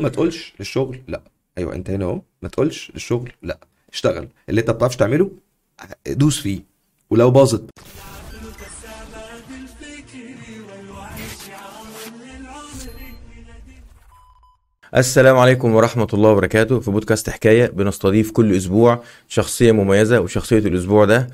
ما تقولش للشغل لا. أيوه أنت هنا أهو. ما تقولش للشغل لا. اشتغل. اللي أنت ما بتعرفش تعمله دوس فيه. ولو باظت. السلام عليكم ورحمة الله وبركاته. في بودكاست حكاية بنستضيف كل أسبوع شخصية مميزة وشخصية الأسبوع ده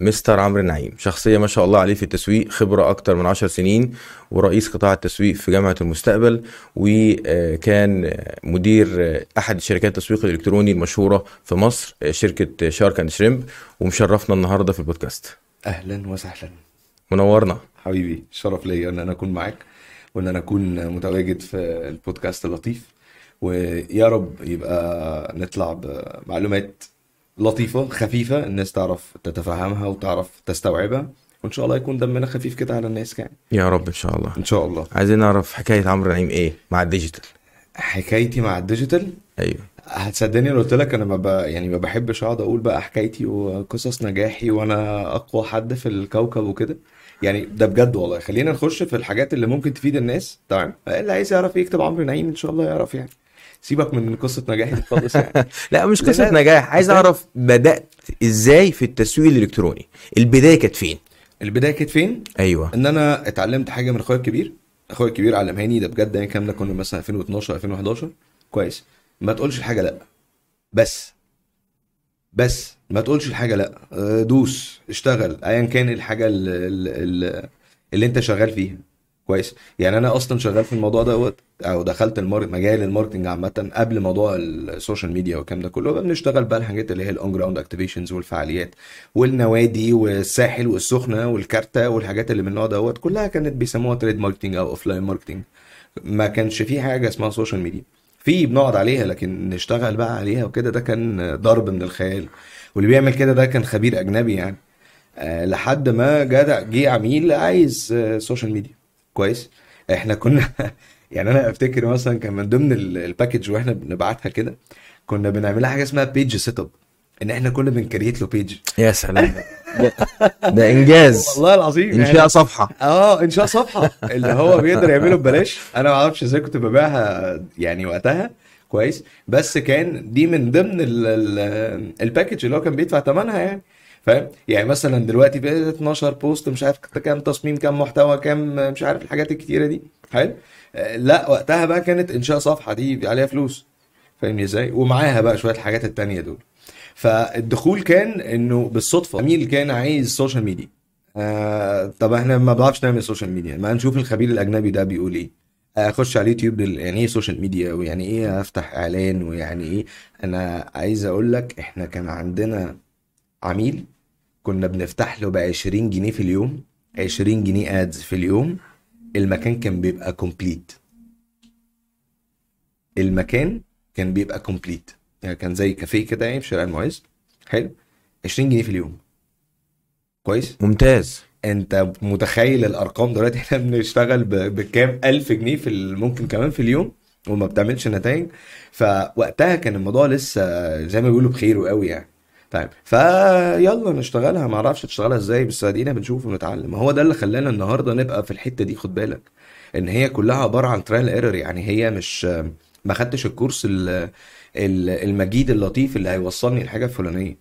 مستر عمرو نعيم شخصية ما شاء الله عليه في التسويق خبرة أكتر من عشر سنين ورئيس قطاع التسويق في جامعة المستقبل وكان مدير أحد شركات التسويق الإلكتروني المشهورة في مصر شركة شارك أند شريمب ومشرفنا النهاردة في البودكاست. أهلا وسهلا. منورنا. حبيبي شرف ليا إن أنا أكون معاك وإن أنا أكون متواجد في البودكاست اللطيف. ويا رب يبقى نطلع بمعلومات لطيفة خفيفة الناس تعرف تتفهمها وتعرف تستوعبها وإن شاء الله يكون دمنا خفيف كده على الناس يعني يا رب إن شاء الله. إن شاء الله. عايزين نعرف حكاية عمرو نعيم إيه مع الديجيتال؟ حكايتي مع الديجيتال؟ أيوه. هتصدقني لو قلت لك أنا ما ب... يعني ما بحبش أقعد أقول بقى حكايتي وقصص نجاحي وأنا أقوى حد في الكوكب وكده. يعني ده بجد والله. خلينا نخش في الحاجات اللي ممكن تفيد الناس تمام؟ اللي عايز يعرف يكتب عمرو نعيم إن شاء الله يعرف يعني. سيبك من قصة نجاحي خالص يعني. لا مش قصة لا. نجاح. عايز أعرف بدأت إزاي في التسويق الإلكتروني؟ البداية كانت فين؟ البداية كانت فين؟ أيوه. إن أنا اتعلمت حاجة من أخويا الكبير. أخويا الكبير علمهاني ده بجد يعني الكلام ده؟ كنا مثلا 2012 2011 كويس. ما تقولش الحاجة لأ. بس. بس. ما تقولش الحاجة لأ. آه، دوس. اشتغل. ايا كان الحاجة اللي, اللي, اللي أنت شغال فيها. كويس. يعني أنا أصلا شغال في الموضوع دوت أو دخلت ال mar... مجال ال marketing عامة قبل موضوع ال social media والكلام ده كله بنشتغل بقى الحاجات اللي هي ال on ground activations والفعاليات والنوادي والساحل والسخنة والكارتة والحاجات اللي من النوع دوت كلها كانت بيسموها trade marketing أو offline marketing ما كانش في حاجة اسمها social media في بنقعد عليها لكن نشتغل بقى عليها وكده ده كان ضرب من الخيال. واللي بيعمل كده ده كان خبير أجنبي يعني. آه، لحد ما جه عميل عايز آه، social media كويس. إحنا كنا يعني أنا أفتكر مثلا كان من ضمن ال- ال package وإحنا بنبعتها كده كنا بنعملها حاجة اسمها page set up إن إحنا كنا بن create له page يا سلام. ده, إنجاز. والله العظيم إنشاء صفحة. آه انشاء صفحة. اللي هو بيقدر يعمله ببلاش. أنا ما أعرفش إزاي كنت ببيعها يعني وقتها. كويس. بس كان دي من ضمن ال ال ال package اللي هو كان بيدفع ثمنها يعني. فاهم؟ يعني مثلا دلوقتي بقى 12 post مش عارف كام تصميم كام محتوى كام مش عارف الحاجات الكتيرة دي. حلو؟ آه، لا وقتها بقى كانت إنشاء صفحة دي عليها فلوس. فاهمني إزاي؟ ومعاها بقى شوية الحاجات التانية دول. فالدخول كان إنه بالصدفة. عميل كان عايز social media آه طب إحنا ما بعرفش نعمل social media ما نشوف الخبير الأجنبي ده بيقول إيه. أخش على اليوتيوب يعني إيه social media ويعني إيه أفتح إعلان؟ ويعني إيه؟ أنا عايز أقول لك إحنا كان عندنا عميل كنا بنفتح له ب 20 جنيه في اليوم 20 جنيه ads في اليوم المكان كان بيبقى complete المكان كان بيبقى complete يعني كان زي كافيه كده يعني في شارع المعز. حلو. 20 جنيه في اليوم. كويس؟ ممتاز. انت متخيل الأرقام دلوقتي؟ إحنا بنشتغل بكام؟ ألف جنيه في ممكن كمان في اليوم وما بتعملش نتائج. فوقتها كان الموضوع لسه زي ما بيقولوا بخير قوي يعني. طيب فيلا نشتغلها. ما أعرفش تشتغلها إزاي بس ادينا بنشوف ونتعلم. هو ده اللي خلانا النهارده نبقى في الحتة دي خد بالك. ان هي كلها عبارة عن trial error يعني هي مش ما خدتش ال course ال- ال- المجيد اللطيف اللي هيوصلني لحاجه فلانيه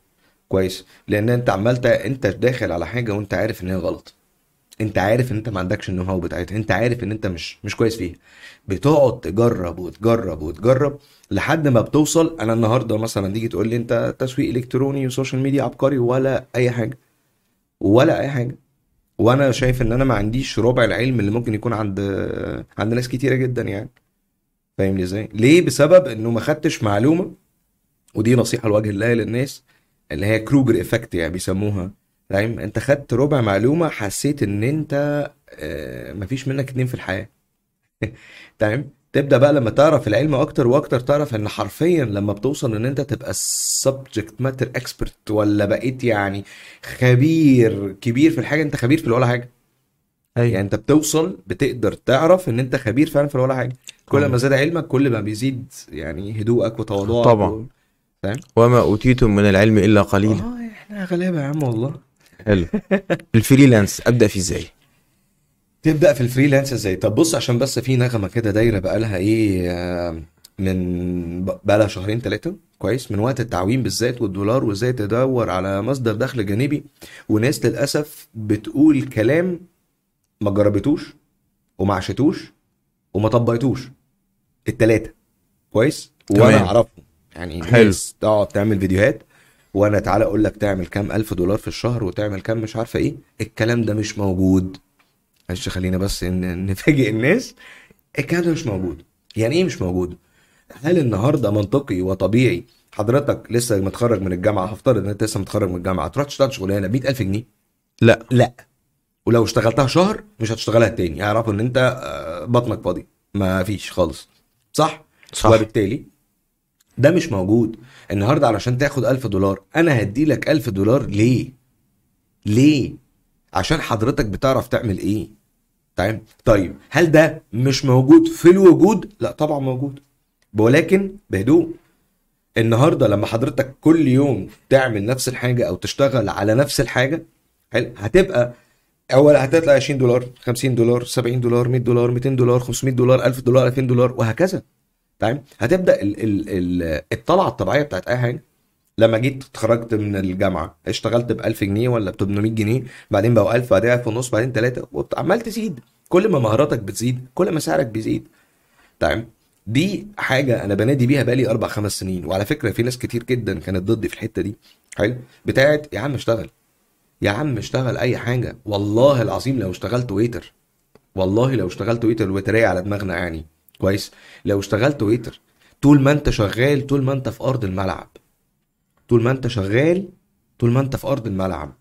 كويس. لأن انت عمال تا- انت داخل على حاجة وانت عارف ان هي غلط. انت عارف ان انت ما عندكش ال know how بتاعتها انت عارف ان انت مش مش كويس فيها. بتقعد تجرب وتجرب وتجرب لحد ما بتوصل. أنا النهارده مثلا تيجي تقول لي أنت تسويق إلكتروني و social media عبقري ولا أي حاجة ولا أي حاجة. وأنا شايف إن أنا ما عنديش ربع العلم اللي ممكن يكون عند عند ناس كتيرة جدا يعني. فاهمني إزاي؟ ليه؟ بسبب إنه ما خدتش معلومة ودي نصيحة لوجه الله للناس اللي هي Kruger effect يعني بيسموها. فاهم؟ انت خدت ربع معلومة حسيت ان انت آه، مفيش منك اتنين في الحياة. تمام؟ تبدأ بقى لما تعرف العلم أكتر وأكتر تعرف إن حرفيا لما بتوصل إن أنت تبقى subject matter expert ولا بقيت يعني خبير كبير في الحاجة أنت خبير في ولا حاجة. يعني أيوه أنت بتوصل بتقدر تعرف إن أنت خبير فعلا في ولا حاجة. كل ما زاد علمك كل ما بيزيد يعني هدوءك وتواضعك طبعا. و... فاهم؟ وما أوتيتم من العلم إلا قليلا. آه إحنا غلابة يا عم والله. حلو. ال freelance أبدأ فيه إزاي؟ تبدأ في ال freelance إزاي؟ طب بص عشان بس في نغمة كده دايرة بقالها إيه آه، من بقالها شهرين ثلاثة كويس. من وقت التعويم بالذات والدولار وإزاي تدور على مصدر دخل جانبي. وناس للأسف بتقول كلام ما جربتوش وما عشتوش وما طبقتوش. التلاتة. كويس؟ وأنا. أعرفهم. يعني حلو. تقعد تعمل فيديوهات. وأنا تعالى أقول لك تعمل كام ألف دولار في الشهر وتعمل كام مش عارفة إيه الكلام ده مش موجود. معلش خلينا بس نفاجئ الناس. الكلام ده مش موجود. يعني إيه مش موجود؟ هل النهارده منطقي وطبيعي حضرتك لسه متخرج من الجامعة؟ هفترض إن أنت لسه متخرج من الجامعة تروح تشتغل شغلانة ب 100000 جنيه؟ لا. لا. ولو اشتغلتها شهر مش هتشتغلها تاني يعرفوا إن أنت آه، بطنك فاضي ما فيش خالص. صح؟ صح. وبالتالي ده مش موجود. النهارده علشان تاخد 1000 دولار أنا هدي لك 1000 دولار ليه؟ ليه؟ عشان حضرتك بتعرف تعمل إيه؟ تمام؟ طيب هل ده مش موجود في الوجود؟ لا طبعا موجود. ولكن بهدوء النهارده لما حضرتك كل يوم تعمل نفس الحاجة أو تشتغل على نفس الحاجة هتبقى أول هتطلع 20 دولار 50 دولار 70 دولار 100 دولار 200 دولار 500 دولار 1000 دولار 2000 دولار وهكذا. تمام هتبدأ ال ال ال الطلعة الطبيعية بتاعت أي حاجة. لما جيت اتخرجت من الجامعة اشتغلت ب 1000 جنيه ولا ب 800 جنيه بعدين بقوا 1000 بعدين 1000 ونص بعدين 3 وعمال تزيد. كل ما مهاراتك بتزيد كل ما سعرك بيزيد. تمام؟ دي حاجة أنا بنادي بيها بقالي أربع خمس سنين. وعلى فكرة في ناس كتير جدا كانت ضدي في الحتة دي. حلو؟ بتاعت يا عم اشتغل. يا عم اشتغل أي حاجة. والله العظيم لو اشتغلت ويتر والله لو اشتغلت ويتر الوتريه على دماغنا يعني. كويس؟ لو اشتغلت ويتر طول ما انت شغال طول ما انت في أرض الملعب. طول ما انت شغال طول ما انت في أرض الملعب.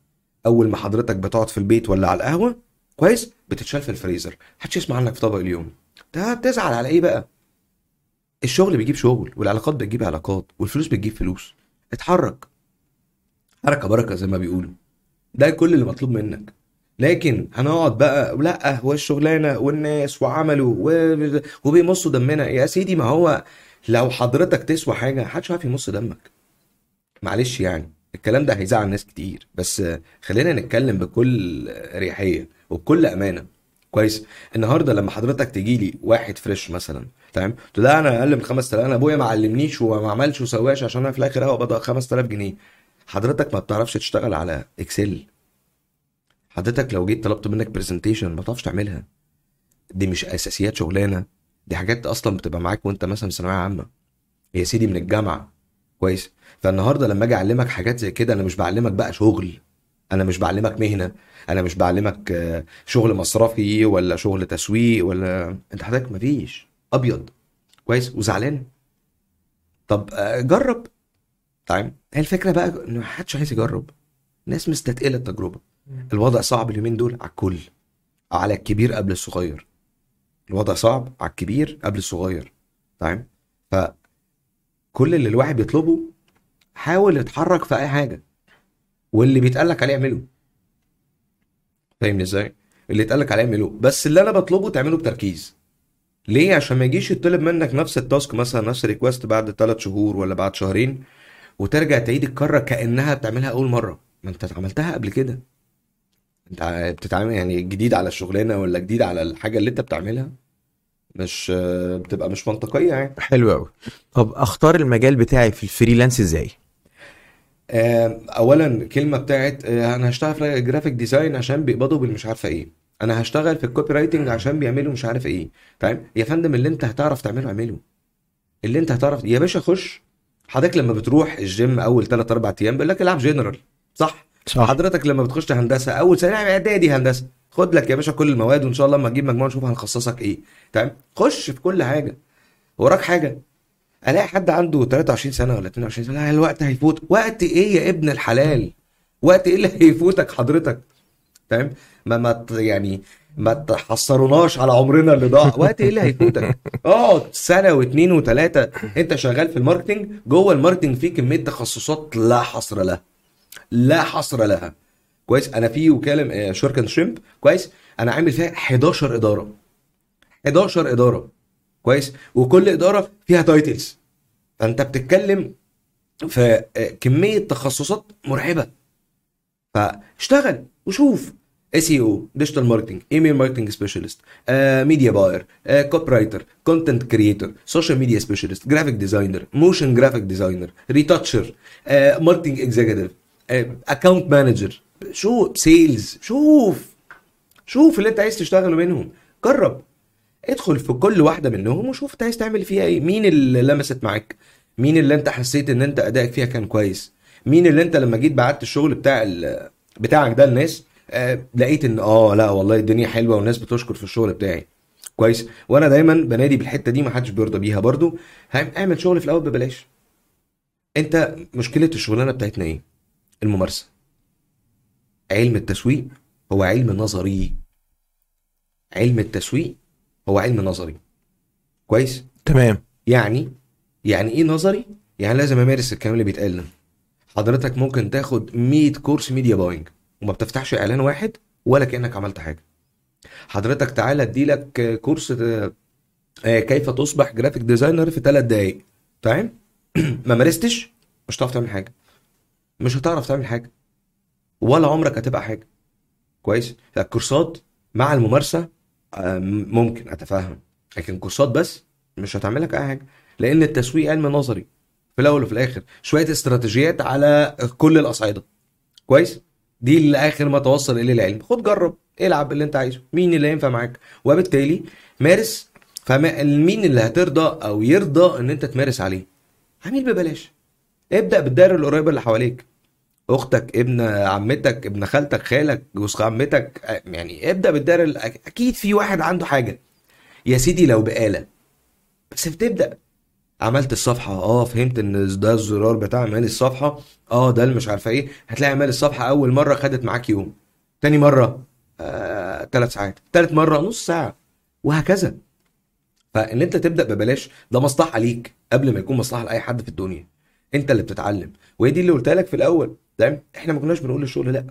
أول ما حضرتك بتقعد في البيت ولا على القهوة كويس؟ بتتشال في الفريزر. محدش يسمع عنك في طبق اليوم. ده بتزعل على إيه بقى؟ الشغل بيجيب شغل والعلاقات بتجيب علاقات والفلوس بتجيب فلوس. اتحرك. حركة بركة زي ما بيقولوا. ده كل اللي مطلوب منك. لكن هنقعد بقى لا هو الشغلانة والناس وعملوا وبيمصوا دمنا. يا سيدي ما هو لو حضرتك تسوى حاجة محدش عارف يمص دمك. معلش يعني الكلام ده هيزعل ناس كتير. بس خلينا نتكلم بكل اريحيه وبكل أمانة. كويس. النهارده لما حضرتك تجي لي واحد فريش مثلا تمام؟ تقول لا أنا أقل من 5000 أنا أبويا ما علمنيش وما عملش وسواش عشان أنا في الآخر بقى 5000 جنيه. حضرتك ما بتعرفش تشتغل على Excel حضرتك لو جيت طلبت منك presentation ما بتعرفش تعملها. دي مش أساسيات شغلانة دي حاجات أصلا بتبقى معاك وأنت مثلا في ثانوية عامة. يا سيدي من الجامعة. كويس. فالنهاردة لما أجي أعلمك حاجات زي كده أنا مش بعلمك بقى شغل. أنا مش بعلمك مهنة. أنا مش بعلمك آه، شغل مصرفي ولا شغل تسويق ولا أنت حضرتك مفيش. أبيض. كويس. وزعلان. طب آه، جرب. طيب. هي الفكرة بقى إن محدش عايز يجرب. ناس مستثقلة التجربة. الوضع صعب اليومين دول على الكل على الكبير قبل الصغير. الوضع صعب على الكبير قبل الصغير تمام؟ فكل اللي الواحد بيطلبه حاول يتحرك في أي حاجة واللي بيتقالك عليه اعمله. فاهمني إزاي؟ اللي اتقالك عليه اعمله. بس اللي أنا بطلبه تعمله بتركيز. ليه؟ عشان ما يجيش يطلب منك نفس ال task مثلا نفس ال request بعد ثلاث شهور ولا بعد شهرين وترجع تعيد الكرة كأنها بتعملها أول مرة. ما أنت عملتها قبل كده. أنت ع- بتتعامل يعني جديد على الشغلانة ولا جديد على الحاجة اللي أنت بتعملها؟ مش بتبقى مش منطقية يعني. حلو قوي طب أختار المجال بتاعي في ال freelance إزاي؟ أولا كلمة بتاعت آه، أنا هشتغل في graphic design عشان بيقبضوا بالمش عارفة إيه. أنا هشتغل في ال copywriting عشان بيعملوا مش عارف إيه. تمام؟ يا فندم اللي أنت هتعرف تعمله اعمله. اللي أنت هتعرف يا باشا خش. حضرتك لما بتروح الجيم أول 3 4 أيام بيقول لك العب جنرال صح؟ صح. حضرتك لما بتخش هندسة اول سنه إعدادي هندسة خد لك يا باشا كل المواد وإن شاء الله اما تجيب مجموعه نشوف هنخصصك إيه. تمام؟ خش في كل حاجة. وراك حاجة. ألاقي حد عنده 23 سنة ولا 22 سنة الوقت هيفوت. وقت إيه يا ابن الحلال؟ وقت إيه اللي هيفوتك حضرتك؟ تمام؟ ما ما يعني ما تحصروناش على عمرنا اللي ضاع. وقت إيه اللي هيفوتك؟ اقعد سنة واثنين وثلاثه أنت شغال في ال marketing جوه ال marketing في كمية تخصصات لا حصر لها. لا حصر لها. كويس؟ أنا في وكالة آه، شركة شريمب. كويس؟ أنا عامل فيها 11 إدارة. 11 إدارة. كويس؟ وكل إدارة فيها titles فأنت بتتكلم في آه، كمية تخصصات مرعبة. فاشتغل وشوف. SEO digital marketing email marketing specialist media buyer copywriter content creator social media specialist graphic designer motion graphic designer retoucher marketing executive account manager شو sales شوف شوف اللي انت عايز تشتغله منهم. جرب. ادخل في كل واحدة منهم وشوف انت عايز تعمل فيها إيه. مين اللي لمست معاك؟ مين اللي انت حسيت ان انت ادائك فيها كان كويس؟ مين اللي انت لما جيت بعت الشغل بتاع بتاعك ده للناس آه لقيت ان آه لا والله الدنيا حلوة والناس بتشكر في الشغل بتاعي. كويس. وأنا دايما بنادي بالحتة دي ما حدش بيرضى بيها برضو. اعمل شغل في الأول ببلاش. انت مشكلة الشغلانة بتاعتنا إيه؟ الممارسة. علم التسويق هو علم نظري. علم التسويق هو علم نظري. كويس؟ تمام. يعني يعني إيه نظري؟ يعني لازم أمارس الكلام اللي بيتقال ده. حضرتك ممكن تاخد 100 كورس media buying وما بتفتحش إعلان واحد ولا كأنك عملت حاجة. حضرتك تعالى اديلك كورس آه، كيف تصبح graphic designer في ثلاث دقايق. تمام؟ ما مارستش؟ مش هتعرف تعمل حاجة. مش هتعرف تعمل حاجة. ولا عمرك هتبقى حاجة. كويس؟ الكورسات مع الممارسة ممكن أتفهم. لكن كورسات بس مش هتعمل لك أي حاجة. لأن التسويق علم نظري. في الأول وفي الآخر. شوية استراتيجيات على كل الأصعدة. كويس؟ دي اللي آخر ما توصل إليه العلم. خد جرب. العب اللي أنت عايزه. مين اللي ينفع معاك؟ وبالتالي مارس. فمين اللي هترضى أو يرضى إن أنت تمارس عليه؟ عميل ببلاش. ابدأ بالدائره القريبة اللي حواليك. أختك ابن عمتك ابن خالتك خالك جوز عمتك يعني ابدأ بالدائره ال- أكيد في واحد عنده حاجة. يا سيدي لو بقاله بس بتبدأ. عملت الصفحة. آه فهمت إن ده الزرار بتاع اعمال الصفحة. آه ده اللي مش عارفة إيه. هتلاقي اعمال الصفحة أول مرة خدت معاك يوم. تاني مرة آه، ثلاث ساعات. تالت مرة نص ساعة. وهكذا. فإن أنت تبدأ ببلاش ده مصلحة ليك قبل ما يكون مصلحة لأي حد في الدنيا. انت اللي بتتعلم. وهي دي اللي قلتها لك في الأول. تمام؟ إحنا ما كناش بنقول للشغل لا.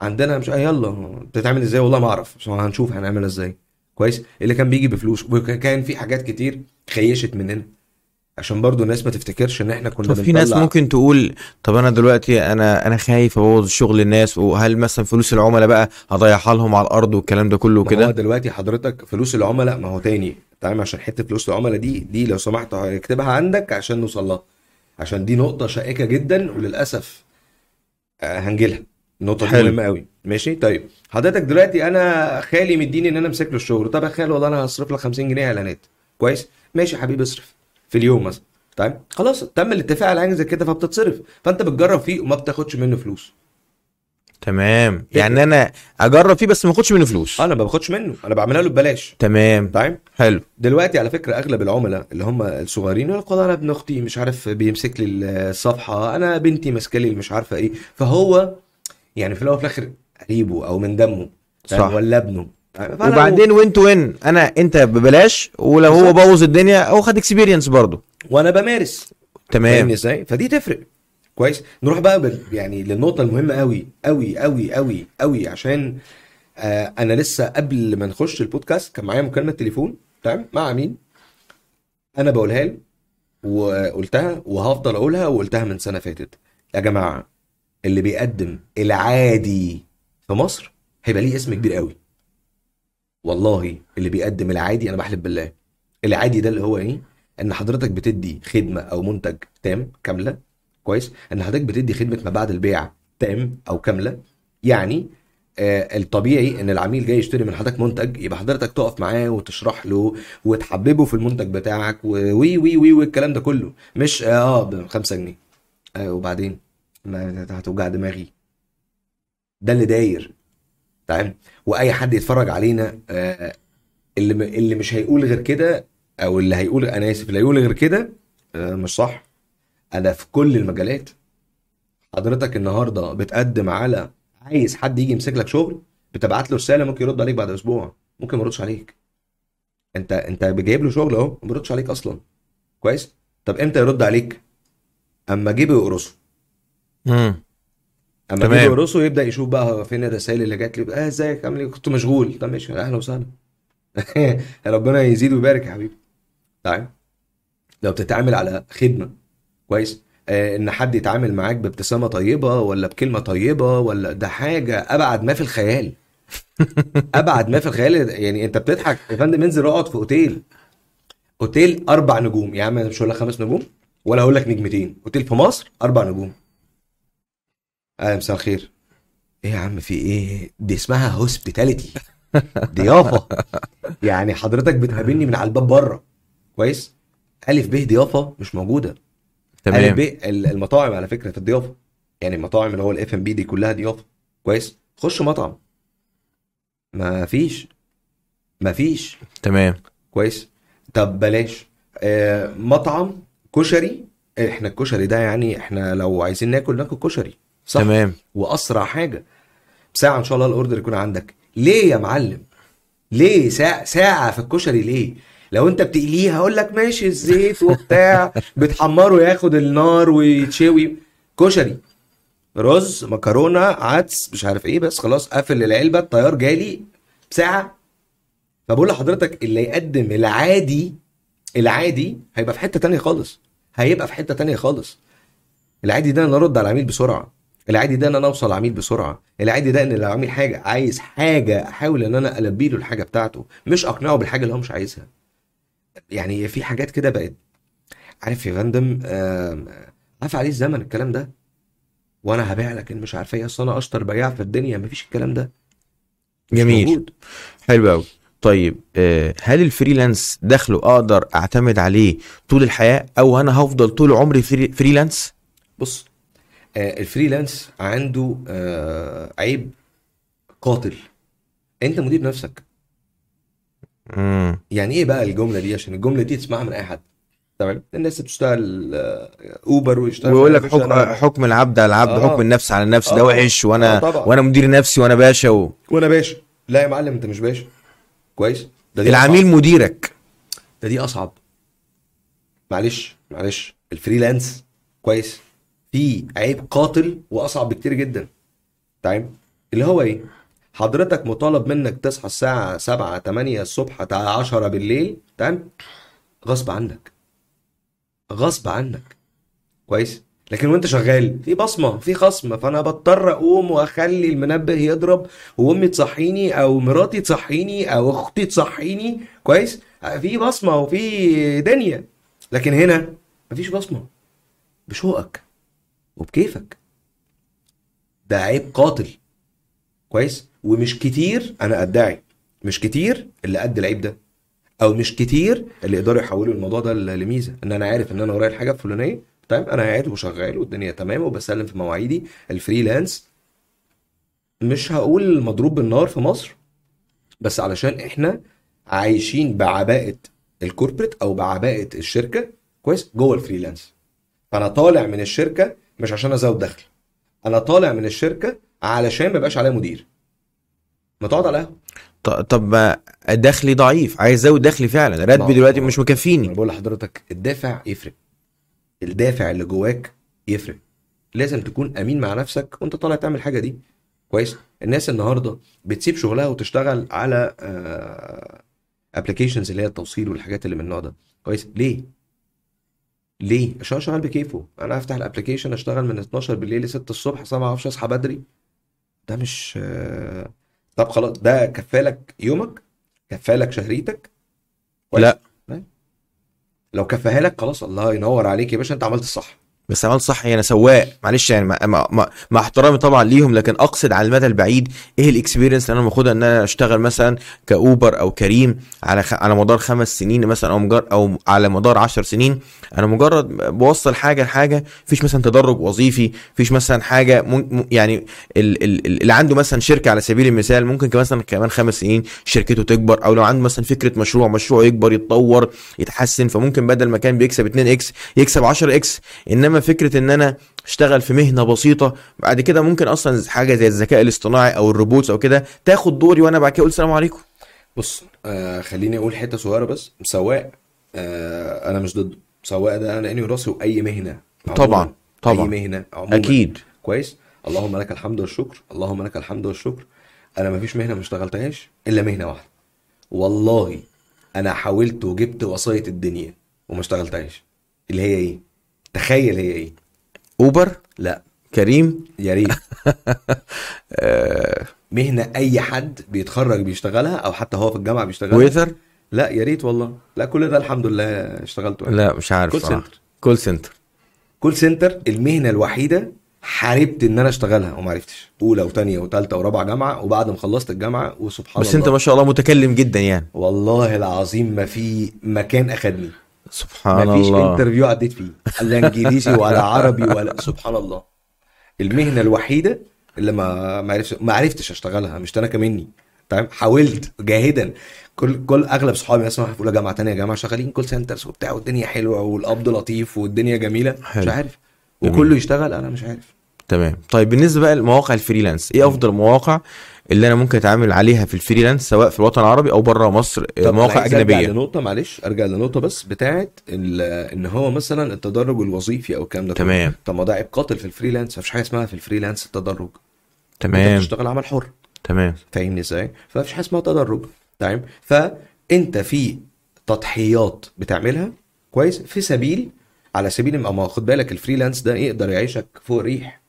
عندنا مش آه يلا. بتتعمل إزاي؟ والله ما اعرف. بس هنشوف هنعملها إزاي. كويس؟ اللي كان بيجي بفلوس. وكان في حاجات كتير خيشت مننا. عشان برضو الناس ما تفتكرش ان إحنا كنا طب في ناس ممكن تقول طب أنا دلوقتي أنا أنا خايف أبوظ شغل الناس وهل مثلا فلوس العملاء بقى هضيعها لهم على الأرض والكلام ده كله ما هو دلوقتي حضرتك فلوس العملاء ما هو تاني. تمام؟ عشان حتة فلوس العملاء دي دي لو سمحت اكتبها عندك عشان نوصل لها. عشان دي نقطة شائكة جدا وللأسف آه، هنجيلها. حلو. مهمة قوي ماشي؟ طيب. حضرتك دلوقتي أنا خالي مديني إن أنا أمسك له الشغل. طب يا خالي والله أنا هصرف لك 50 جنيه إعلانات. كويس؟ ماشي يا حبيبي اصرف. في اليوم مثلا. تمام خلاص. تم الاتفاق على حاجة زي كده فبتتصرف. فأنت بتجرب فيه وما بتاخدش منه فلوس. تمام. يعني أنا أجرب فيه بس ما اخدش منه فلوس. أنا ما باخدش منه. أنا بعملها له ببلاش. تمام. تمام حلو. دلوقتي على فكرة أغلب العملاء اللي هم الصغيرين يقول أنا ابن أختي مش عارف بيمسك لي الصفحة أنا بنتي ماسكة لي مش عارفة إيه. فهو يعني في الأول وفي الآخر قريبه أو من دمه فاهم؟ صح. ولا ابنه. وبعدين وين وين أنا أنت ببلاش ولو هو. بوظ الدنيا هو خد experience برضه. وأنا بمارس. تمام. إزاي؟ فدي تفرق. كويس. نروح بقى بال... يعني للنقطة المهمة قوي قوي قوي قوي قوي عشان آه أنا لسه قبل ما نخش البودكاست كان معايا مكالمة تليفون تمام مع مين أنا بقولها له وقلتها وهفضل أقولها وقلتها من سنة فاتت. يا جماعة اللي بيقدم العادي في مصر هيبقى ليه اسم كبير قوي. والله اللي بيقدم العادي أنا بحلف بالله. العادي ده اللي هو إيه؟ إن حضرتك بتدي خدمة أو منتج تام كاملة كويس ان حضرتك بتدي خدمة ما بعد البيع تام أو كاملة. يعني آه الطبيعي ان العميل جاي يشتري من حضرتك منتج يبقى حضرتك تقف معاه وتشرح له وتحببه في المنتج بتاعك وي وي وي والكلام ده كله. مش آه ب 5 جنيه. آه وبعدين؟ ما هتوجع دماغي. ده اللي داير. تمام؟ وأي حد يتفرج علينا آه اللي اللي مش هيقول غير كده أو اللي هيقول أنا آسف اللي هيقول غير كده آه مش صح. أنا في كل المجالات. حضرتك النهارده بتقدم على عايز حد يجي يمسك لك شغل بتبعت له رسالة ممكن يرد عليك بعد أسبوع ممكن ما يردش عليك. أنت أنت جايب له شغل أهو ما بيردش عليك أصلا. كويس؟ طب إمتى يرد عليك؟ أما جيبه يقرصه امم أما تمام. جيبه يقرصه يبدأ يشوف بقى فين الرسائل اللي جات لي. آه إزيك؟ عامل إيه؟ كنت مشغول. طب ماشي. أهلا وسهلا. ربنا يزيد ويبارك يا حبيبي. طيب. لو بتتعامل على خدمة كويس؟ آه، إن حد يتعامل معاك بابتسامة طيبة ولا بكلمة طيبة ولا ده حاجة أبعد ما في الخيال. أبعد ما في الخيال. يعني أنت بتضحك يا فندم انزل اقعد في أوتيل. أوتيل أربع نجوم. يا عم أنا مش هقول لك خمس نجوم ولا هقول لك نجمتين. أوتيل في مصر أربع نجوم. آه مساء الخير. إيه يا عم في إيه؟ دي اسمها hospitality ضيافه يعني حضرتك بتقابلني من على الباب بره. كويس؟ ألف ب ضيافه مش موجودة. تمام. المطاعم على فكرة في الضيافة. يعني المطاعم اللي هو ال F and B دي كلها ضيافة. كويس؟ خش مطعم. ما فيش. ما فيش. تمام. كويس؟ طب بلاش. آه مطعم كشري. إحنا الكشري ده يعني إحنا لو عايزين ناكل ناكل كشري. صح؟ تمام. وأسرع حاجة. ساعة إن شاء الله ال order يكون عندك. ليه يا معلم؟ ليه ساعه ساعة في الكشري ليه؟ لو انت بتقليه هقول لك ماشي الزيت وبتاع بتحمره ياخد النار ويتشوي. كشري رز مكرونة عدس مش عارف إيه بس خلاص قافل العلبة الطيار جالي ساعه فبقول لحضرتك اللي يقدم العادي العادي هيبقى في حتة تانية خالص. هيبقى في حتة تانية خالص. العادي ده إن أرد على العميل بسرعة. العادي ده إن أنا أوصل للعميل بسرعة. العادي ده إن لو عميل حاجة عايز حاجة أحاول إن أنا ألبي له الحاجة بتاعته. مش أقنعه بالحاجة اللي هو مش عايزها. يعني في حاجات كده بقت عارف يا فندم عارف عليه الزمن الكلام ده؟ وأنا هبيع لك مش عارف إيه أصل أنا أشطر بياع في الدنيا مفيش الكلام ده. جميل. موجود. حلو قوي طيب آه، هل ال freelance دخله أقدر أعتمد عليه طول الحياة أو أنا هفضل طول عمري free- freelance؟ بص آه، ال freelance عنده آه، عيب قاتل. أنت مدير نفسك. يعني إيه بقى الجملة دي؟ عشان الجملة دي تسمعها من أي حد. تمام؟ الناس بتشتغل آه، اوبر ويشتغل ويقول لك حكم حكم العبد على العبد آه. حكم النفس على النفس آه. ده. وحش وأنا آه. وأنا مدير نفسي وأنا باشا و... وأنا باشا. لا يا معلم أنت مش باشا. كويس؟ ده دي العميل أصعب. مديرك. ده دي أصعب. معلش معلش. الفريلانس كويس. فيه عيب قاتل وأصعب بكتير جدا. تمام؟ اللي هو إيه؟ حضرتك مطالب منك تصحى الساعة 7 8 الصبح تا 10 بالليل؟ تمام؟ غصب عنك. غصب عنك. كويس؟ لكن وانت شغال في بصمة في خصم فأنا بضطر أقوم وأخلي المنبه يضرب وأمي تصحيني أو مراتي تصحيني أو أختي تصحيني. كويس؟ في بصمة وفي دنيا. لكن هنا مفيش بصمة. بشوقك وبكيفك. ده عيب قاتل. كويس؟ ومش كتير أنا أدعي. مش كتير اللي قد العيب ده أو مش كتير اللي يقدروا يحولوا الموضوع ده لميزة. إن أنا عارف إن أنا ورايا الحاجة الفلانية طيب أنا قاعد وشغال والدنيا تمام وبسلم في مواعيدي. ال freelance مش هقول مضروب بالنار في مصر بس علشان إحنا عايشين بعباءة ال corporate أو بعباءة الشركة كويس جوه ال freelance. فأنا طالع من الشركة مش عشان أزود دخل. أنا طالع من الشركة علشان ما يبقاش عليا مدير. ما تقعد على ط- طب دخلي ضعيف عايز ازود دخلي فعلا راتبي دلوقتي مش مكفيني. بقول لحضرتك الدافع يفرق. الدافع اللي جواك يفرق. لازم تكون أمين مع نفسك وأنت طالع تعمل الحاجة دي. كويس؟ الناس النهارده بتسيب شغلها وتشتغل على applications اللي هي التوصيل والحاجات اللي من النوع ده. كويس؟ ليه؟ ليه؟ عشان شغال بكيفه. أنا افتح ال application أشتغل من 12 بالليل ل 6 الصبح ما أعرفش أصحى بدري. ده مش آه، طب خلاص ده كفالك يومك كفالك شهريتك؟ لا. لو كفاها لك خلاص الله ينور عليك يا باشا انت عملت الصح بس عملت صح أنا سواق. معلش يعني مع, احترامي طبعا ليهم لكن أقصد على المدى البعيد إيه الاكسبيرينس اللي أنا باخدها إن أنا أشتغل مثلا كأوبر أو كريم على خ... على مدار خمس سنين مثلا أو مجر... أو على مدار عشر سنين. أنا مجرد بوصل حاجة لحاجة فيش مثلا تدرج وظيفي فيش مثلا حاجة م... يعني ال... ال... ال- اللي عنده مثلا شركة على سبيل المثال ممكن مثلا كمان خمس سنين شركته تكبر أو لو عنده مثلا فكرة مشروع مشروع يكبر يتطور يتحسن فممكن بدل ما كان بيكسب 2 X يكسب 10 X. إنما فكرة إن أنا أشتغل في مهنة بسيطة بعد كده ممكن أصلا حاجة زي الذكاء الاصطناعي أو ال robots أو كده تاخد دوري وأنا بعد كده أقول السلام عليكم. بص آه خليني أقول حتة صغيرة بس. سواق آه أنا مش ضده. سواق ده أنا عيني وراسي واي مهنة عموما. طبعا طبعا. اي مهنة عموما. أكيد. كويس؟ اللهم لك الحمد والشكر. اللهم لك الحمد والشكر. أنا مفيش مهنة ما اشتغلتهاش إلا مهنة واحدة. والله أنا حاولت وجبت وسايط الدنيا وما اشتغلتهاش. اللي هي إيه؟ تخيل هي إيه؟ أوبر؟ لا. كريم؟ يا ريت. آه مهنة أي حد بيتخرج بيشتغلها أو حتى هو في الجامعة بيشتغلها؟ waiter لا يا ريت والله. لا كل ده الحمد لله اشتغلته لا مش عارف call. center. call center call center المهنة الوحيدة حاربت إن أنا أشتغلها وما عرفتش. أولى وثانيه وثالثه ورابعة جامعة وبعد ما خلصت الجامعة وسبحان بس الله. انت ما شاء الله متكلم جدا يعني. والله العظيم ما في مكان أخدني. سبحان ما فيش الله. interview عديت فيه لا انجليزي ولا عربي ولا سبحان الله. المهنة الوحيدة اللي ما ما عرفتش ما عرفتش أشتغلها مش تنكه مني تمام؟ حاولت جاهدا. كل كل أغلب صحابي مثلا في أولى جامعة ثانية جامعة شغالين call centers وبتاع والدنيا حلوة والقبض لطيف والدنيا جميلة. حلو. مش عارف. وكله يشتغل؟ أنا مش عارف. تمام. طيب بالنسبة بقى لمواقع ال freelance إيه أفضل المواقع اللي أنا ممكن أتعامل عليها في ال freelance سواء في الوطن العربي أو بره مصر مواقع عايز أرجع أجنبية. لنقطة معلش أرجع لنقطة بس بتاعت ال- إن هو مثلا التدرج الوظيفي أو الكلام ده. تمام. طب ما ده عيب قاتل في ال freelance مفيش حاجة اسمها في ال freelance التدرج. أنت تمام بتشتغل عمل حر. تمام. فاهمني إزاي؟ فمفيش حاجة اسمها تدرج. تمام. فأنت في تضحيات بتعملها كويس في سبيل على سبيل ما ما خد بالك ال freelance ده يقدر يعيشك فوق الريح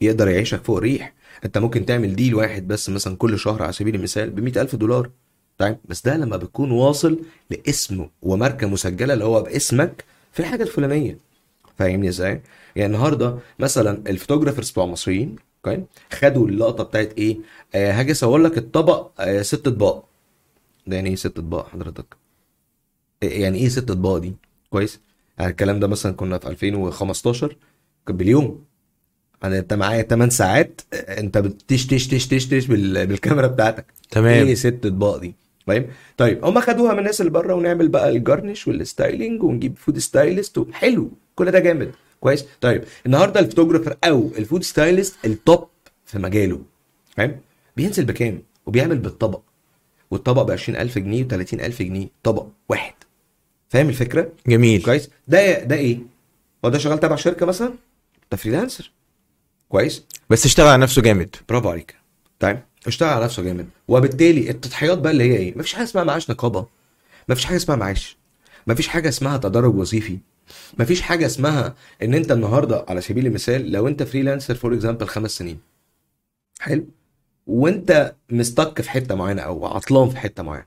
يقدر يعيشك فوق الريح انت ممكن تعمل deal واحد بس مثلا كل شهر على سبيل المثال ب ألف دولار تمام بس ده لما بتكون واصل لاسم وماركة مسجلة اللي هو باسمك في الحاجة الفلانية فاهمني إزاي؟ يعني النهارده مثلا ال photographers بتوع مصريين okay خدوا اللقطة بتاعت إيه؟ آه هاجي أصور لك الطبق آه ست أطباق ده يعني إيه ست أطباق حضرتك؟ آه، يعني إيه ست أطباق دي؟ كويس؟ يعني الكلام ده مثلا كنا في 2015 كان باليوم أنا أنت معايا 8 ساعات أنت بتش تش تش تش تش بال- بالكاميرا بتاعتك. تمام. إيه ست أطباق دي؟ فاهم طيب هم خدوها من الناس اللي بره ونعمل بقى ال garnish وال styling ونجيب food stylist حلو كل ده جامد. كويس؟ طيب النهارده ال photographer أو ال food stylist ال top في مجاله. فاهم؟ بينزل بكام؟ وبيعمل بالطبق. والطبق ب 20000 جنيه و 30000 جنيه طبق واحد. فاهم الفكرة؟ جميل. كويس؟ ده ده إيه؟ هو ده شغال تبع شركة مثلا؟ ده freelancer كويس؟ بس اشتغل على نفسه جامد. برافو عليك. طيب اشتغل على نفسه جامد. وبالتالي التضحيات بقى اللي هي إيه؟ مفيش حاجة اسمها معاش نقابة. مفيش حاجة اسمها معاش. مفيش حاجة اسمها تدرج وظيفي. مفيش حاجة اسمها إن أنت النهارده على سبيل المثال لو أنت freelancer for example خمس سنين. حلو. وأنت stuck في حتة معينة أو عطلان في حتة معينة.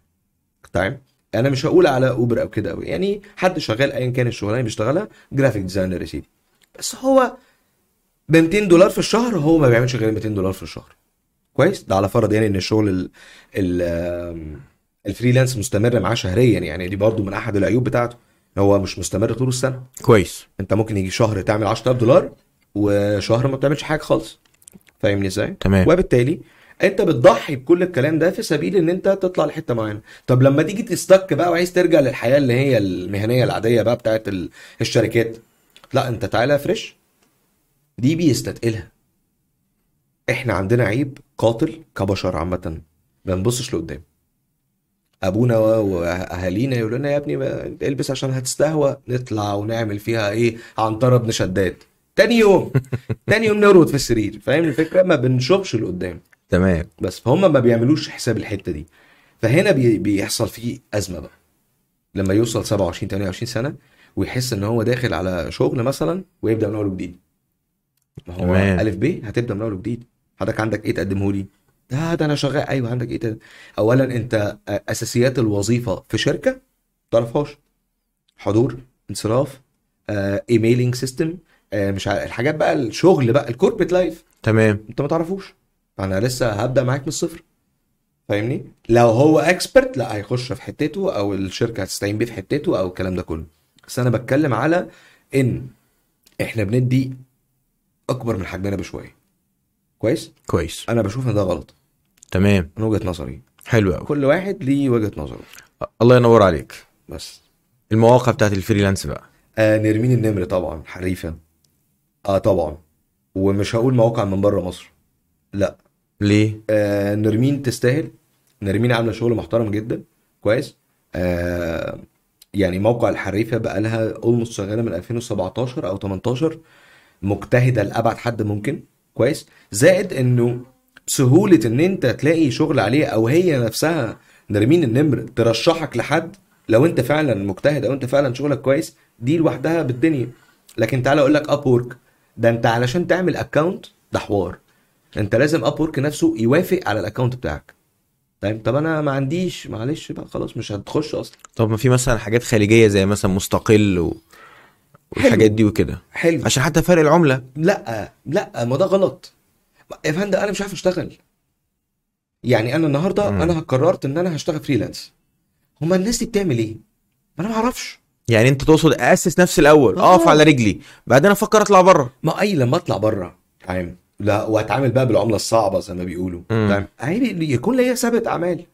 تمام أنا مش هقول على اوبر أو كده قوي يعني حد شغال ايا كان الشغلانة اللي بيشتغلها graphic designer يا سيدي. بس هو ب 200 دولار في الشهر هو ما بيعملش غير 200 دولار في الشهر. كويس؟ ده على فرض يعني إن الشغل ال ال ال freelance مستمر معاه شهريا يعني دي برضو من أحد العيوب بتاعته هو مش مستمر طول السنة. كويس. أنت ممكن يجي شهر تعمل 10000 دولار وشهر ما بتعملش حاجة خالص. فاهمني إزاي؟ تمام. وبالتالي أنت بتضحي بكل الكلام ده في سبيل إن أنت تطلع لحتة معينة. طب لما تيجي تستك بقى وعايز ترجع للحياة اللي هي المهنية العادية بقى بتاعت ال- الشركات لا أنت تعالى فريش. دي بيستتقلها. إحنا عندنا عيب قاتل كبشر عامة. ما بنبصش لقدام. أبونا وأهالينا يقولوا لنا يا ابني ما البس عشان هتستهوى. نطلع ونعمل فيها إيه؟ عنترة ابن شداد. تاني يوم. تاني يوم نرقد في السرير. فاهم الفكرة؟ ما بنشوفش لقدام. تمام. بس فهم ما بيعملوش حساب الحتة دي. فهنا بي بيحصل فيه أزمة بقى. لما يوصل 27 28 سنة ويحس إن هو داخل على شغل مثلا ويبدأ من أول وجديد. ما هو تمام. ألف ب هتبدأ من أول وجديد. حضرتك عندك إيه تقدمه لي؟ ده ده أنا شغال. أيوه عندك إيه تقدم؟ اولا أنت أساسيات الوظيفة في شركة ما تعرفهاش. حضور انصراف آه، emailing system آه، مش عارف الحاجات بقى الشغل بقى ال corporate life تمام. أنت ما تعرفوش. فانا لسه هبدأ معاك من الصفر. فاهمني؟ لو هو expert لا هيخش في حتته أو الشركة هتستعين بيه في حتته أو الكلام ده كله. بس أنا بتكلم على إن إحنا بندي أكبر من حجمنا بشوية. كويس؟ كويس. أنا بشوف إن ده غلط. تمام. من وجهة نظري. حلو قوي كل واحد ليه وجهة نظره. الله ينور عليك. بس. المواقع بتاعت الفريلانس بقى. آه نرمين النمر طبعا حريفة. آه طبعا. ومش هقول مواقع من بره مصر. لا. ليه؟ آه نرمين تستاهل. نرمين عاملة شغل محترم جدا. كويس. آه يعني موقع الحريفة بقى لها اولموست شغالة من 2017 أو 18 مجتهدة لأبعد حد ممكن؟ كويس. زائد إنه سهولة إن أنت تلاقي شغل عليه أو هي نفسها نرمين النمر ترشحك لحد لو أنت فعلا مجتهد أو أنت فعلا شغلك كويس دي لوحدها بالدنيا. لكن تعالى أقول لك Upwork ده أنت علشان تعمل account ده حوار. أنت لازم Upwork نفسه يوافق على ال account بتاعك. طيب طب أنا ما عنديش معلش بقى خلاص مش هتخش أصلا. طب ما في مثلا حاجات خارجيه زي مثلا مستقل و... والحاجات دي وكده. حلو. عشان حتى فرق العملة. لا لا ما ده غلط. يا فندم أنا مش عارف أشتغل. يعني أنا النهارده مم. أنا قررت إن أنا هشتغل فريلانس هما الناس دي بتعمل إيه؟ ما أنا ما أعرفش. يعني أنت تقصد أسس نفسي الأول. آه. اقف على رجلي. بعدين أفكر أطلع بره ما أي لما أطلع بره فاهم لا وأتعامل بقى بالعملة الصعبة زي ما بيقولوا. عيب يكون ليا ثابت أعمال.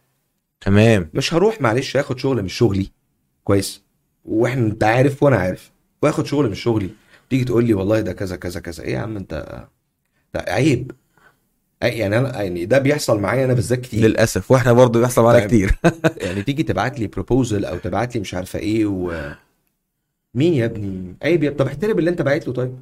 تمام. مش هروح معلش آخد شغل من شغلي. كويس. وإحنا أنت عارف وأنا عارف. وآخد شغل من شغلي. تيجي تقول لي والله ده كذا كذا كذا. إيه يا عم أنت؟ لا عيب. يعني أنا يعني ده بيحصل معايا أنا بالذات كتير. للأسف. وإحنا برضو بيحصل معانا طيب. كتير. يعني تيجي تبعت لي بروبوزل أو تبعت لي مش عارفة إيه و مين يا ابني؟ عيب يا طب احترم اللي أنت باعت له طيب.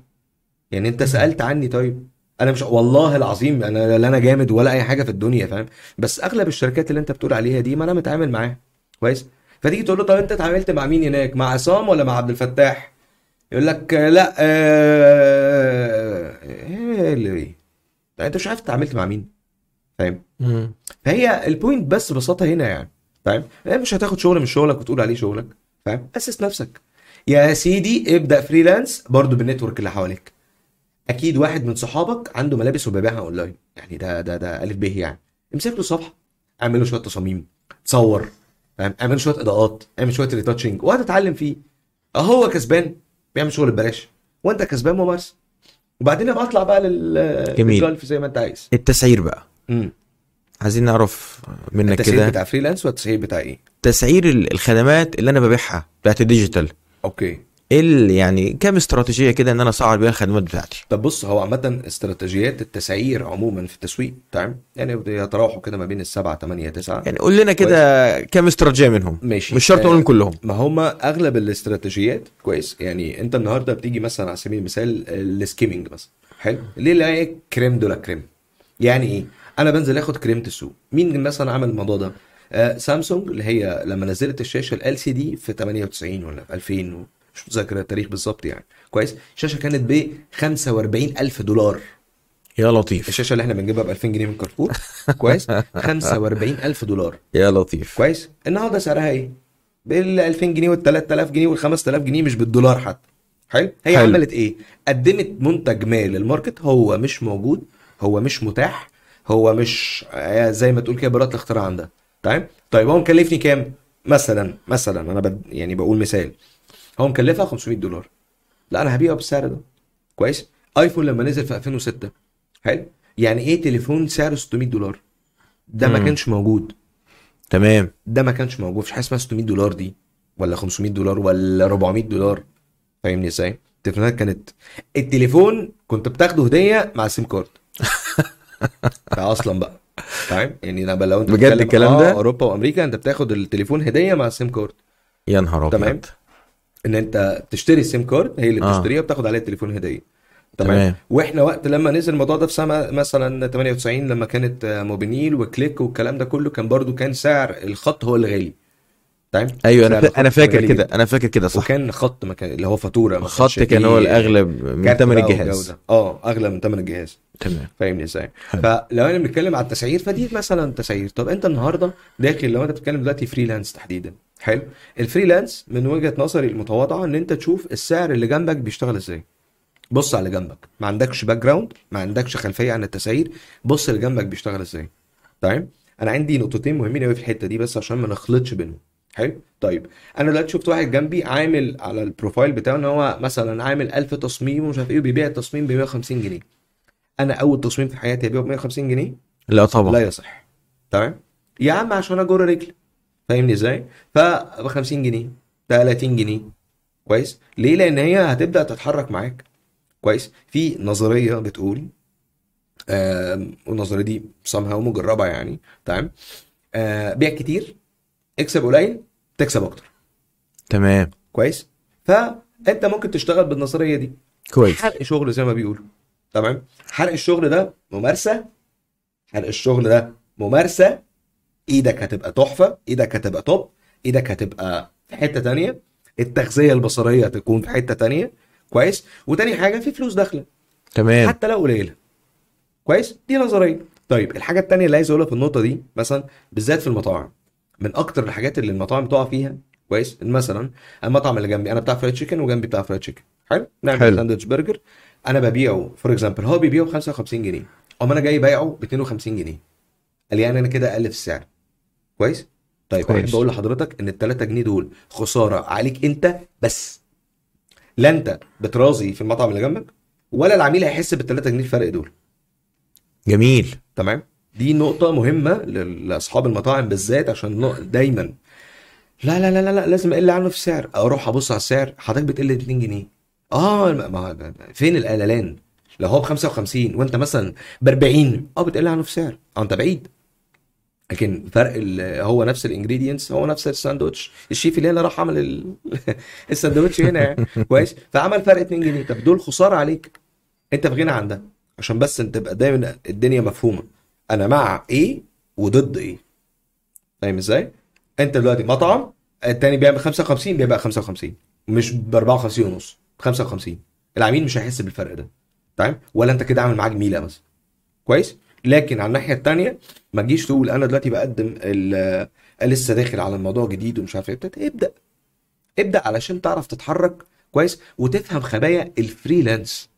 يعني أنت سألت عني طيب. أنا مش والله العظيم أنا لا أنا جامد ولا أي حاجة في الدنيا فاهم؟ بس أغلب الشركات اللي أنت بتقول عليها دي ما أنا متعامل معاها. كويس؟ فتيجي تقول له طب أنت اتعاملت مع مين هناك؟ مع عصام ولا مع عبد الفتاح؟ يقول لك آه، لا آه، إيه اللي إيه طيب انت مش عارف اتعاملت مع مين فاهم. فهي ال point بس ببساطة هنا يعني فاهم؟ هي مش هتاخد شغل من شغلك وتقول عليه شغلك فاهم؟ أسس نفسك. يا سيدي ابدأ freelance برضو بال network اللي حواليك. أكيد واحد من صحابك عنده ملابس وبيبيعها أونلاين. يعني ده ده ده ألف ب يعني. امسك له صفحة اعمل له شوية تصاميم تصور فاهم؟ اعمل شوية إضاءات اعمل شوية retouching وهتتعلم فيه. هو كسبان. بيعمل شغل ببلاش. وانت كسبان ممارسه وبعدين ابقى اطلع بقى لل جميل. للجولف زي ما انت عايز. التسعير بقى. امم عايزين نعرف منك التسعير كده. بتاع freelance والتسعير بتاع إيه؟ تسعير ال- الخدمات اللي أنا ببيعها بتاعت ال digital. okay. إيه ال- يعني كام استراتيجية كده إن أنا أسعر بيها الخدمات بتاعتي؟ طب بص هو عامة استراتيجيات التسعير عموما في التسويق تمام؟ يعني يتراوحوا كده ما بين السبعة تمانية تسعة. يعني قول لنا كده كام استراتيجية منهم؟ ماشي. مش شرط آه، أقولهم كلهم. ما هما أغلب الاستراتيجيات كويس. يعني أنت النهارده بتيجي مثلا على سبيل المثال ال skimming مثلا حلو؟ ليه؟ هي crème de la crème. يعني إيه؟ أنا بنزل آخد كريمه السوق. مين مثلا عمل الموضوع ده؟ آه سامسونج اللي هي لما نزلت الشاشة LCD في 98 ولا في 2000 و- مش متذكر التاريخ بالظبط يعني؟ كويس. الشاشة كانت ب 45 ألف دولار. يا لطيف. الشاشة اللي إحنا بنجيبها ب 2000 جنيه من كارفور. كويس. 45 ألف دولار. يا لطيف. كويس. النهارده سعرها إيه؟ بال 2000 جنيه وال 3000 جنيه وال 5000 جنيه مش بالدولار حتى. حلو؟ هي حلو. عملت إيه؟ قدمت منتج ما لل market. هو مش موجود. هو مش متاح. هو مش زي ما تقول كده براءة الاختراع عندها. تمام؟ طيب هو مكلفني كام؟ مثلا مثلا أنا بد... يعني بقول مثال. هو مكلفها 500 دولار. لا أنا هبيعه بالسعر ده. كويس؟ آيفون لما نزل في 2006 حلو؟ يعني إيه تليفون سعره 600 دولار؟ ده ما. كانش موجود. تمام. ده ما كانش موجود. مفيش حاجة اسمها 600 دولار دي. ولا 500 دولار ولا 400 دولار. فاهمني إزاي؟ التليفونات كانت التليفون كنت بتاخده هدية مع ال SIM card أصلا بقى. فاهم؟ يعني أنا لو أنت بجد الكلام آه، ده؟ أوروبا وأمريكا أنت بتاخد التليفون هدية مع ال SIM card يا نهار أبيض. تمام. إن أنت تشتري ال SIM card هي اللي آه. بتشتريها وبتاخد عليها التليفون هديه تمام. وإحنا وقت لما نزل الموضوع ده في سنه مثلا 98 لما كانت موبينيل وكليك والكلام ده كله كان برضو كان سعر الخط هو اللي غالي تمام أيوه أنا أنا فاكر كده. أنا فاكر كده صح وكان خط مكان اللي هو فاتورة الخط كان هو الاغلب من ثمن الجهاز. آه أغلى من ثمن الجهاز تمام فاهمني إزاي. فلو أنا بنتكلم على التسعير فدي مثلا تسعير طب أنت النهارده داخل لو أنت بتتكلم دلوقتي freelance تحديدا حلو. ال freelance من وجهة نظري المتواضعة إن أنت تشوف السعر اللي جنبك بيشتغل إزاي. بص على جنبك. ما عندكش background ما عندكش خلفية عن التسعير بص اللي جنبك بيشتغل إزاي. تمام أنا عندي نقطتين مهمين قوي في الحتة دي بس عشان ما نخلطش بينهم. حلو؟ طيب. أنا دلوقتي شفت واحد جنبي عامل على البروفايل بتاعه إن هو مثلا عامل 1000 تصميم ومش عارف إيه وبيبيع التصميم ب 150 جنيه. أنا أول تصميم في حياتي ابيعه ب 150 جنيه؟ لا طبعا. لا يصح. تمام يا عم عشان أجر رجلي فاهمني إزاي؟ فب 50 جنيه 30 جنيه كويس؟ ليه؟ لأن هي هتبدأ تتحرك معاك كويس؟ في نظرية بتقول آم، والنظرية دي somehow مجربة يعني تمام؟ آه، بيع كتير اكسب قليل تكسب أكتر. تمام. كويس؟ فأنت ممكن تشتغل بالنظرية دي. كويس. حرق شغل زي ما بيقولوا تمام؟ حرق الشغل ده ممارسة حرق الشغل ده ممارسة إيدك هتبقى تحفة إيدك هتبقى توب إيدك هتبقى في حتة تانية. التغذية البصرية هتكون في حتة تانية. كويس. وتاني حاجة في فلوس داخلة. تمام. حتى لو قليلة. كويس؟ دي نظرية. طيب الحاجة التانية اللي عايز أقولها في النقطة دي مثلا بالذات في المطاعم. من أكتر الحاجات اللي المطاعم تقع فيها كويس؟ مثلا المطعم اللي جنبي أنا بتاع fried chicken وجنبي بتاع fried chicken حلو؟ نعمل. ساندوتش برجر. أنا ببيعه for example هو بيبيعه ب 55 جنيه. أما أنا جاي بايعه ب 52 جنيه. قال يعني أنا كده أقل في السعر. كويس؟ طيب كويس. احب أقول لحضرتك إن ال 3 جنيه دول خسارة عليك أنت بس. لا أنت بتأثر في المطعم اللي جنبك ولا العميل هيحس بال 3 جنيه الفرق دول. جميل. تمام؟ دي نقطة مهمة لأصحاب المطاعم بالذات عشان دايما. لا لا لا لا, لا لازم أقل عنه في السعر أروح أبص على السعر حضرتك بتقل 2 جنيه. آه ما فين القللان لو هو ب 55 وأنت مثلا ب 40 آه بتقل عنه في السعر آه أنت بعيد. لكن فرق هو نفس ال ingredients هو نفس الساندوتش. الشيف اللي راح عمل ال- الساندوتش هنا. يعني كويس؟ فعمل فرق 2 جنيه. طب دول خسارة عليك. انت في غنى عن ده. عشان بس انت تبقى دايما الدنيا مفهومة. أنا مع إيه وضد إيه فاهم إزاي؟ انت دلوقتي مطعم التاني بيعمل 55 بيبقى 55 مش ب 54 ونص 55 العميل مش هيحس بالفرق ده. تمام؟ ولا انت كده عامل معاه جميله مثلا كويس؟ لكن على الناحية التانية ما تجيش تقول أنا دلوقتي بقدم ال- لسه داخل على الموضوع جديد ومش عارف إيه. ابدأ ابدأ. علشان تعرف تتحرك كويس وتفهم خبايا ال freelance.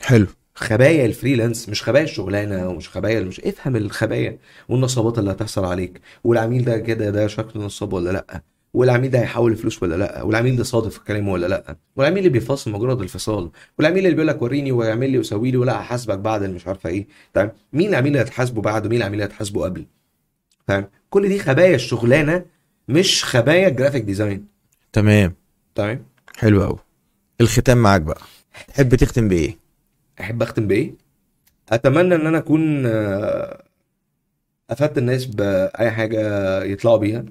حلو. خبايا ال freelance مش خبايا الشغلانة ومش خبايا مش افهم الخبايا والنصابات اللي هتحصل عليك. والعميل ده كده ده شكله نصاب ولا لأ؟ والعميل ده هيحول فلوس ولا لأ؟ والعميل ده صادق في كلامه ولا لأ؟ والعميل اللي بيفاصل مجرد الفصال. والعميل اللي بيقول لك وريني ويعمل لي وسوي لي ولا هحاسبك بعد مش عارفة إيه. تمام؟ مين العميل اللي هتحاسبه بعد ومين العميل اللي هتحاسبه قبل؟ فاهم كل دي خبايا الشغلانة مش خبايا ال graphic design. تمام. تمام؟ حلو قوي الختام معاك بقى. تحب تختم بإيه؟ أحب أختم بإيه؟ أتمنى إن أنا أكون آه، أفدت الناس بأي حاجة يطلعوا بيها.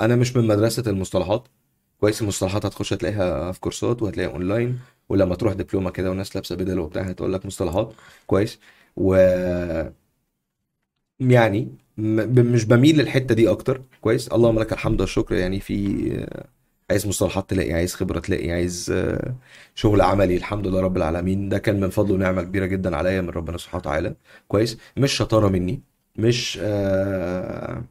أنا مش من مدرسة المصطلحات. كويس المصطلحات هتخش هتلاقيها في كورسات وهتلاقيها اونلاين ولما تروح دبلومة كده والناس لابسة بدل وبتاع هتقول لك مصطلحات. كويس. و يعني مش بميل للحتة دي أكتر. كويس. اللهم لك الحمد والشكر. يعني في عايز مصطلحات تلاقي عايز خبرة تلاقي عايز آه، شغل عملي. الحمد لله رب العالمين. ده كان من فضل ونعمة كبيرة جدا عليا من ربنا سبحانه وتعالى. كويس. مش شطارة مني. مش آه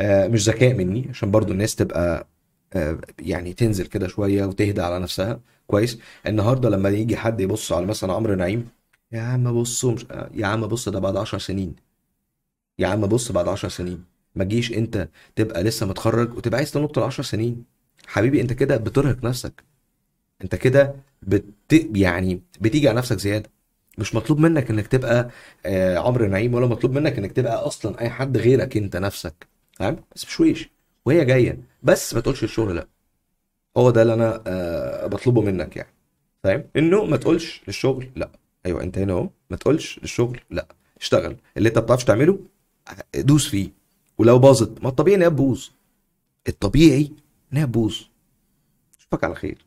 مش ذكاء مني عشان برضو الناس تبقى آه يعني تنزل كده شوية وتهدى على نفسها كويس. النهارده لما يجي حد يبص على مثلا عمرو نعيم يا عم بصوا مش آه، يا عم بص ده بعد 10 سنين. يا عم بص بعد 10 سنين. ما تجيش انت تبقى لسه متخرج وتبقى عايز تنط ال 10 سنين. حبيبي انت كده بترهق نفسك. انت كده بت... يعني بتيجي على نفسك زيادة. مش مطلوب منك انك تبقى آه عمرو نعيم ولا مطلوب منك انك تبقى أصلا أي حد غيرك انت نفسك. فاهم بس بشويش وهي جاية. بس ما تقولش الشغل لا. هو ده اللي أنا آه بطلبه منك يعني. فاهم إنه ما تقولش للشغل لا. أيوه أنت هنا أهو. ما تقولش للشغل لا. اشتغل. اللي أنت ما بتعرفش تعمله دوس فيه. ولو باظت. ما الطبيعي إن هي تبوظ. الطبيعي إن هي تبوظ. أشوفك على خير.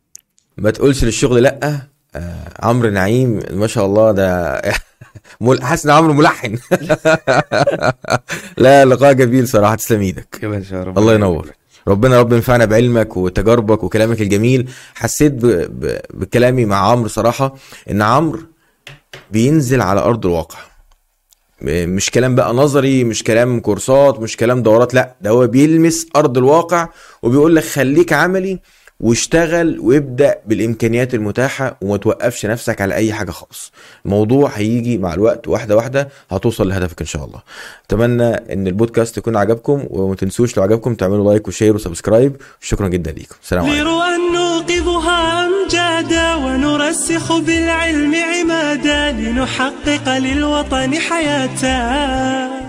ما تقولش للشغل لا. آه عمرو نعيم ما شاء الله ده مل- حاسس إن عمرو ملحن. لا لقاء جميل صراحة. تسلم إيدك. يا باشا رب الله ينور. ربنا رب ينفعنا بعلمك وتجاربك وكلامك الجميل. حسيت ب... ب... بكلامي مع عمرو صراحة إن عمرو بينزل على أرض الواقع. مش كلام بقى نظري مش كلام كورسات مش كلام دورات لا ده هو بيلمس أرض الواقع وبيقول لك خليك عملي واشتغل وابدأ بالإمكانيات المتاحة وما توقفش نفسك على أي حاجة خالص. الموضوع هيجي مع الوقت واحدة واحدة هتوصل لهدفك إن شاء الله. أتمنى إن البودكاست يكون عجبكم وما تنسوش لو عجبكم تعملوا like و share و subscribe. شكرا جدا ليكم. السلام عليكم. ونرسخ بالعلم عمادا لنحقق للوطن حياة.